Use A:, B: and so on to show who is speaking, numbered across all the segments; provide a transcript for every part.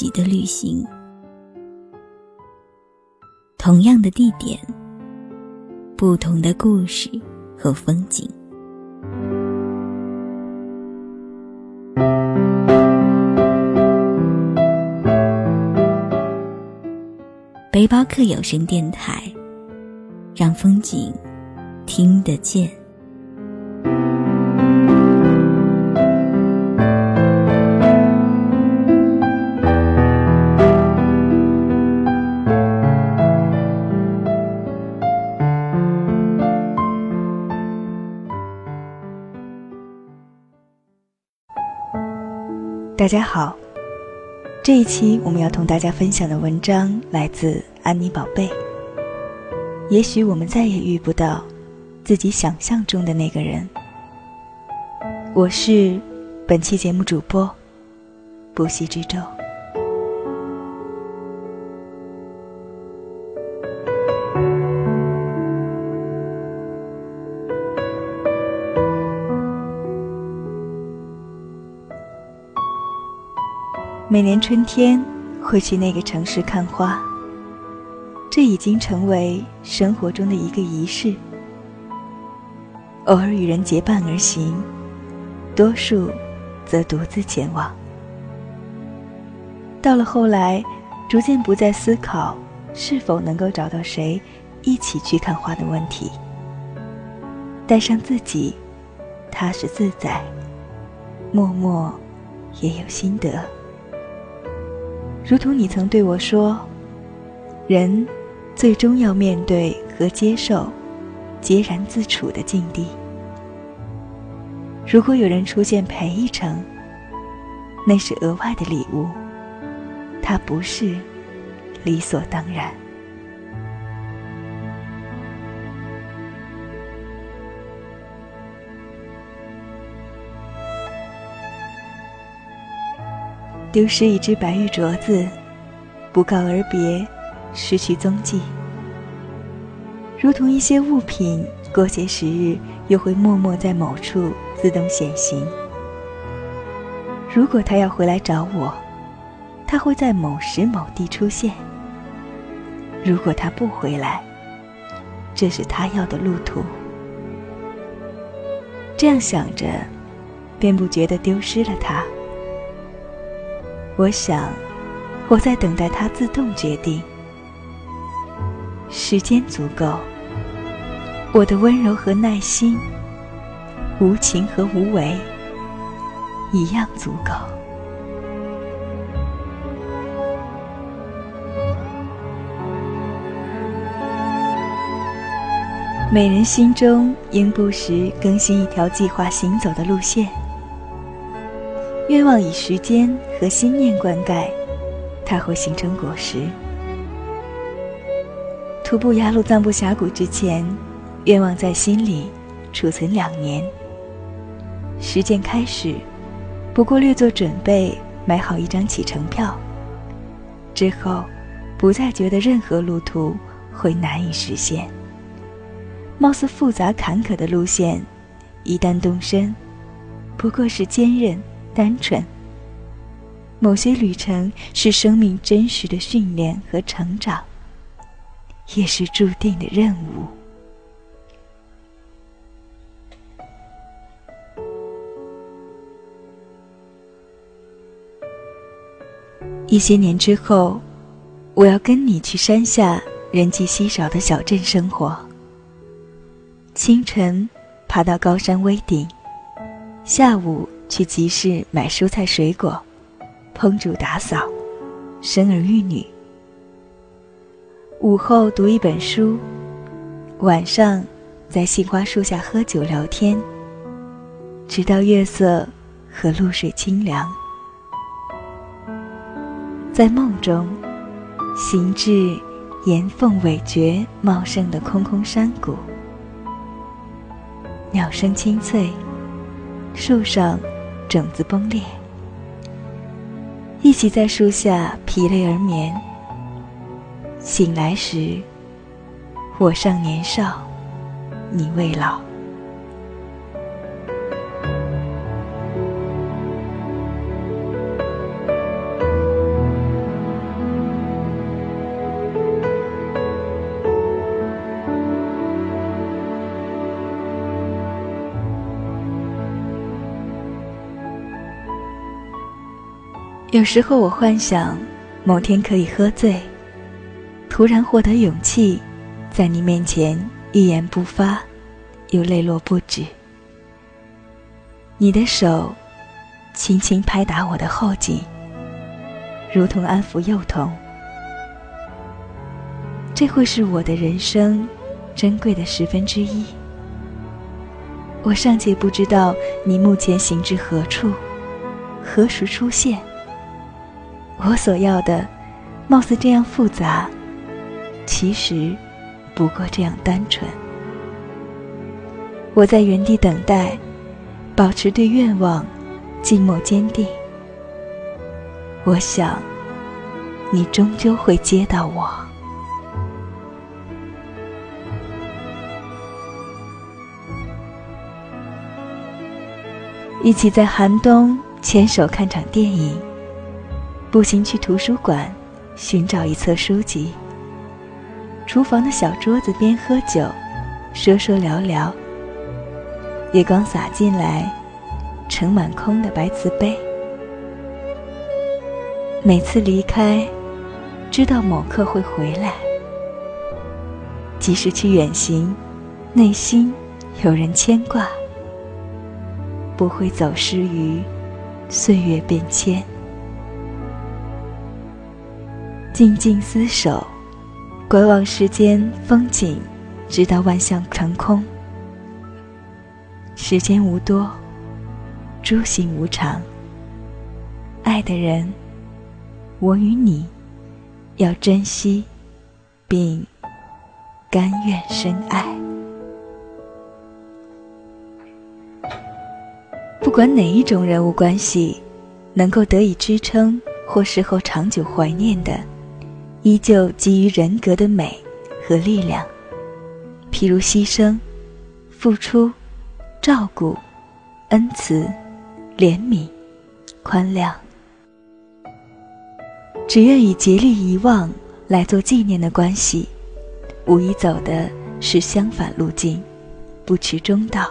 A: 己的旅行，同样的地点，不同的故事和风景。背包客有声电台，让风景听得见。
B: 大家好，这一期我们要同大家分享的文章来自安妮宝贝。也许我们再也遇不到自己想象中的那个人。我是本期节目主播不息之舟。每年春天会去那个城市看花，这已经成为生活中的一个仪式。偶尔与人结伴而行，多数则独自前往。到了后来，逐渐不再思考是否能够找到谁一起去看花的问题，带上自己，踏实自在，默默也有心得。如同你曾对我说，人最终要面对和接受孑然自处的境地。如果有人出现陪一程，那是额外的礼物，它不是理所当然。丢失一只白玉镯子，不告而别，失去踪迹。如同一些物品，过些时日，又会默默在某处自动显形。如果他要回来找我，他会在某时某地出现。如果他不回来，这是他要的路途。这样想着，便不觉得丢失了他。我想，我在等待他自动决定。时间足够，我的温柔和耐心，无情和无为，一样足够。每人心中应不时更新一条计划行走的路线。愿望以时间和心念灌溉，它会形成果实。徒步雅鲁藏布峡谷之前，愿望在心里储存两年。实践开始，不过略做准备，买好一张启程票。之后，不再觉得任何路途会难以实现。貌似复杂坎坷的路线，一旦动身，不过是坚韧。单纯。某些旅程是生命真实的训练和成长，也是注定的任务。一些年之后，我要跟你去山下人迹稀少的小镇生活。清晨，爬到高山危顶，下午。去集市买蔬菜水果，烹煮打扫，生儿育女。午后读一本书，晚上在杏花树下喝酒聊天，直到月色和露水清凉。在梦中，行至岩缝尾绝茂盛的空空山谷，鸟声清脆，树上。种子崩裂，一起在树下疲累而眠。醒来时，我尚年少，你未老。有时候我幻想，某天可以喝醉，突然获得勇气，在你面前一言不发，又泪落不止。你的手，轻轻拍打我的后颈，如同安抚幼童。这会是我的人生珍贵的十分之一。我尚且不知道你目前行至何处，何时出现。我所要的，貌似这样复杂，其实不过这样单纯。我在原地等待，保持对愿望静默坚定。我想，你终究会接到我。一起在寒冬牵手看场电影。步行去图书馆，寻找一册书籍。厨房的小桌子边喝酒，说说聊聊。月光洒进来，盛满空的白瓷杯。每次离开，知道某刻会回来。即使去远行，内心有人牵挂，不会走失于岁月变迁。静静厮守，观望世间风景，直到万象成空。时间无多，诸行无常。爱的人，我与你，要珍惜，并甘愿深爱。不管哪一种人物关系，能够得以支撑或事后长久怀念的。依旧基于人格的美和力量，譬如牺牲、付出、照顾、恩慈、怜悯、宽谅。只愿以竭力遗忘来做纪念的关系，无疑走的是相反路径，不持中道。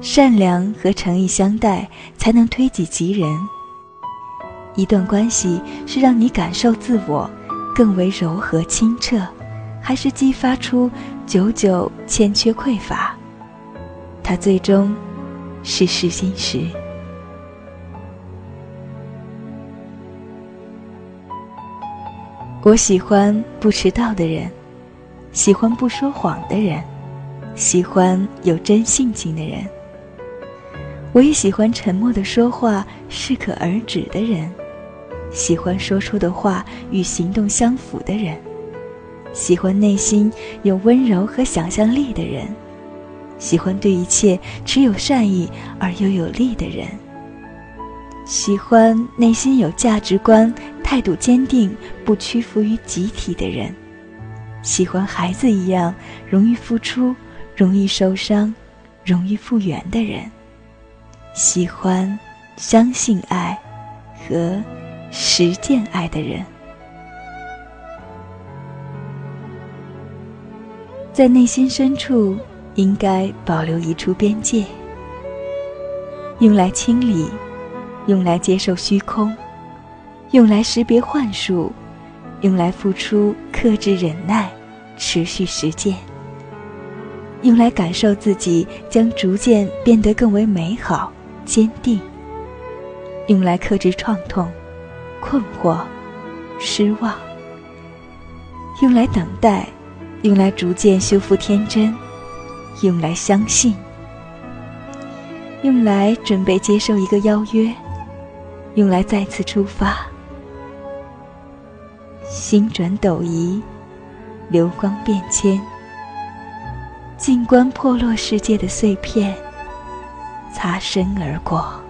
B: 善良和诚意相待，才能推己及人。一段关系是让你感受自我更为柔和清澈，还是激发出久久欠缺匮乏？它最终是试心石。我喜欢不迟到的人，喜欢不说谎的人，喜欢有真性情的人。我也喜欢沉默的说话，适可而止的人。喜欢说出的话与行动相符的人，喜欢内心有温柔和想象力的人，喜欢对一切持有善意而又有力的人，喜欢内心有价值观、态度坚定、不屈服于集体的人，喜欢孩子一样容易付出、容易受伤、容易复原的人，喜欢相信爱和。实践爱的人，在内心深处应该保留一处边界，用来清理，用来接受虚空，用来识别幻术，用来付出克制忍耐，持续实践，用来感受自己将逐渐变得更为美好、坚定，用来克制创痛。困惑、失望，用来等待，用来逐渐修复天真，用来相信，用来准备接受一个邀约，用来再次出发。星转斗移，流光变迁，静观破落世界的碎片，擦身而过。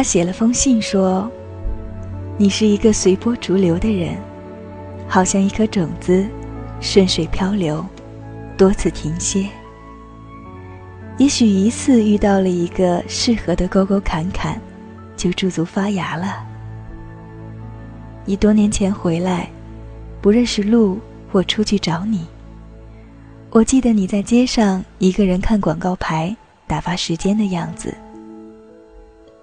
B: 他写了封信说：“你是一个随波逐流的人，好像一颗种子，顺水漂流，多次停歇。也许一次遇到了一个适合的沟沟坎坎，就驻足发芽了。你多年前回来，不认识路或出去找你。我记得你在街上一个人看广告牌打发时间的样子。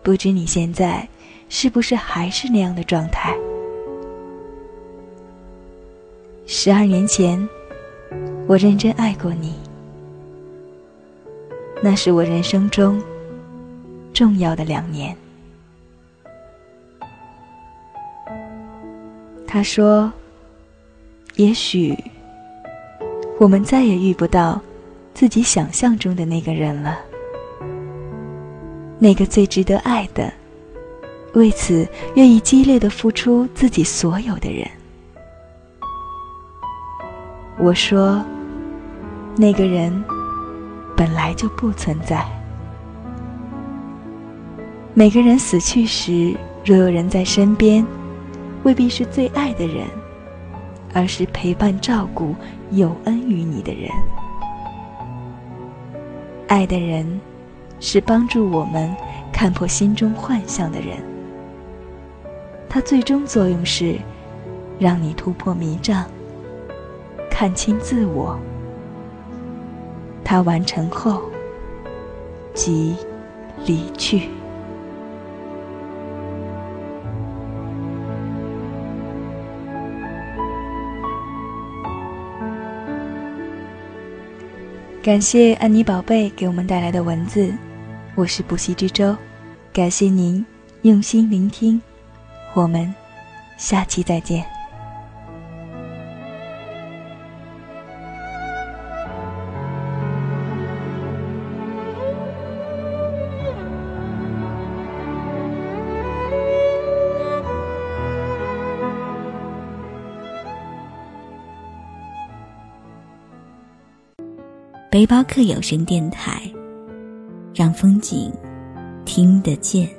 B: 不知你现在是不是还是那样的状态？十二年前，我认真爱过你，那是我人生中重要的两年。他说：“也许我们再也遇不到自己想象中的那个人了。”那个最值得爱的，为此愿意激烈的付出自己所有的人。我说，那个人本来就不存在。每个人死去时，若有人在身边，未必是最爱的人，而是陪伴、照顾、有恩于你的人。爱的人。是帮助我们看破心中幻象的人。它最终作用是，让你突破迷障，看清自我。它完成后，即离去。感谢安妮宝贝给我们带来的文字。我是不息之舟，感谢您用心聆听，我们下期再见。
A: 背包客有声电台。让风景听得见。